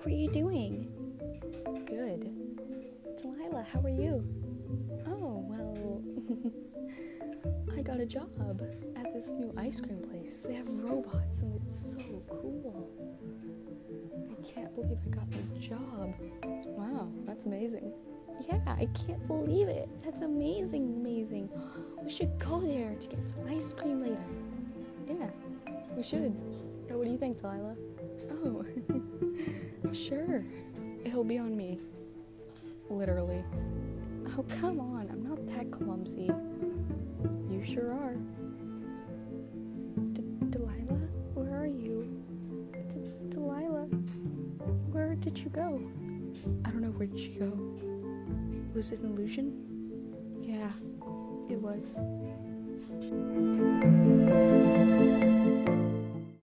How are you doing? Good. Delilah, how are you? Oh, well, I got a job at this new ice cream place. They have robots and it's so cool. I can't believe I got the job. Wow, that's amazing. Yeah, I can't believe it. That's amazing, amazing. We should go there to get some ice cream later. Yeah, we should. What do you think, Delilah? Oh, sure. It'll be on me. Literally. Oh, come on. I'm not that clumsy. You sure are. Delilah, where are you? Delilah, where did you go? I don't know where did she go. Was it an illusion? Yeah, it was.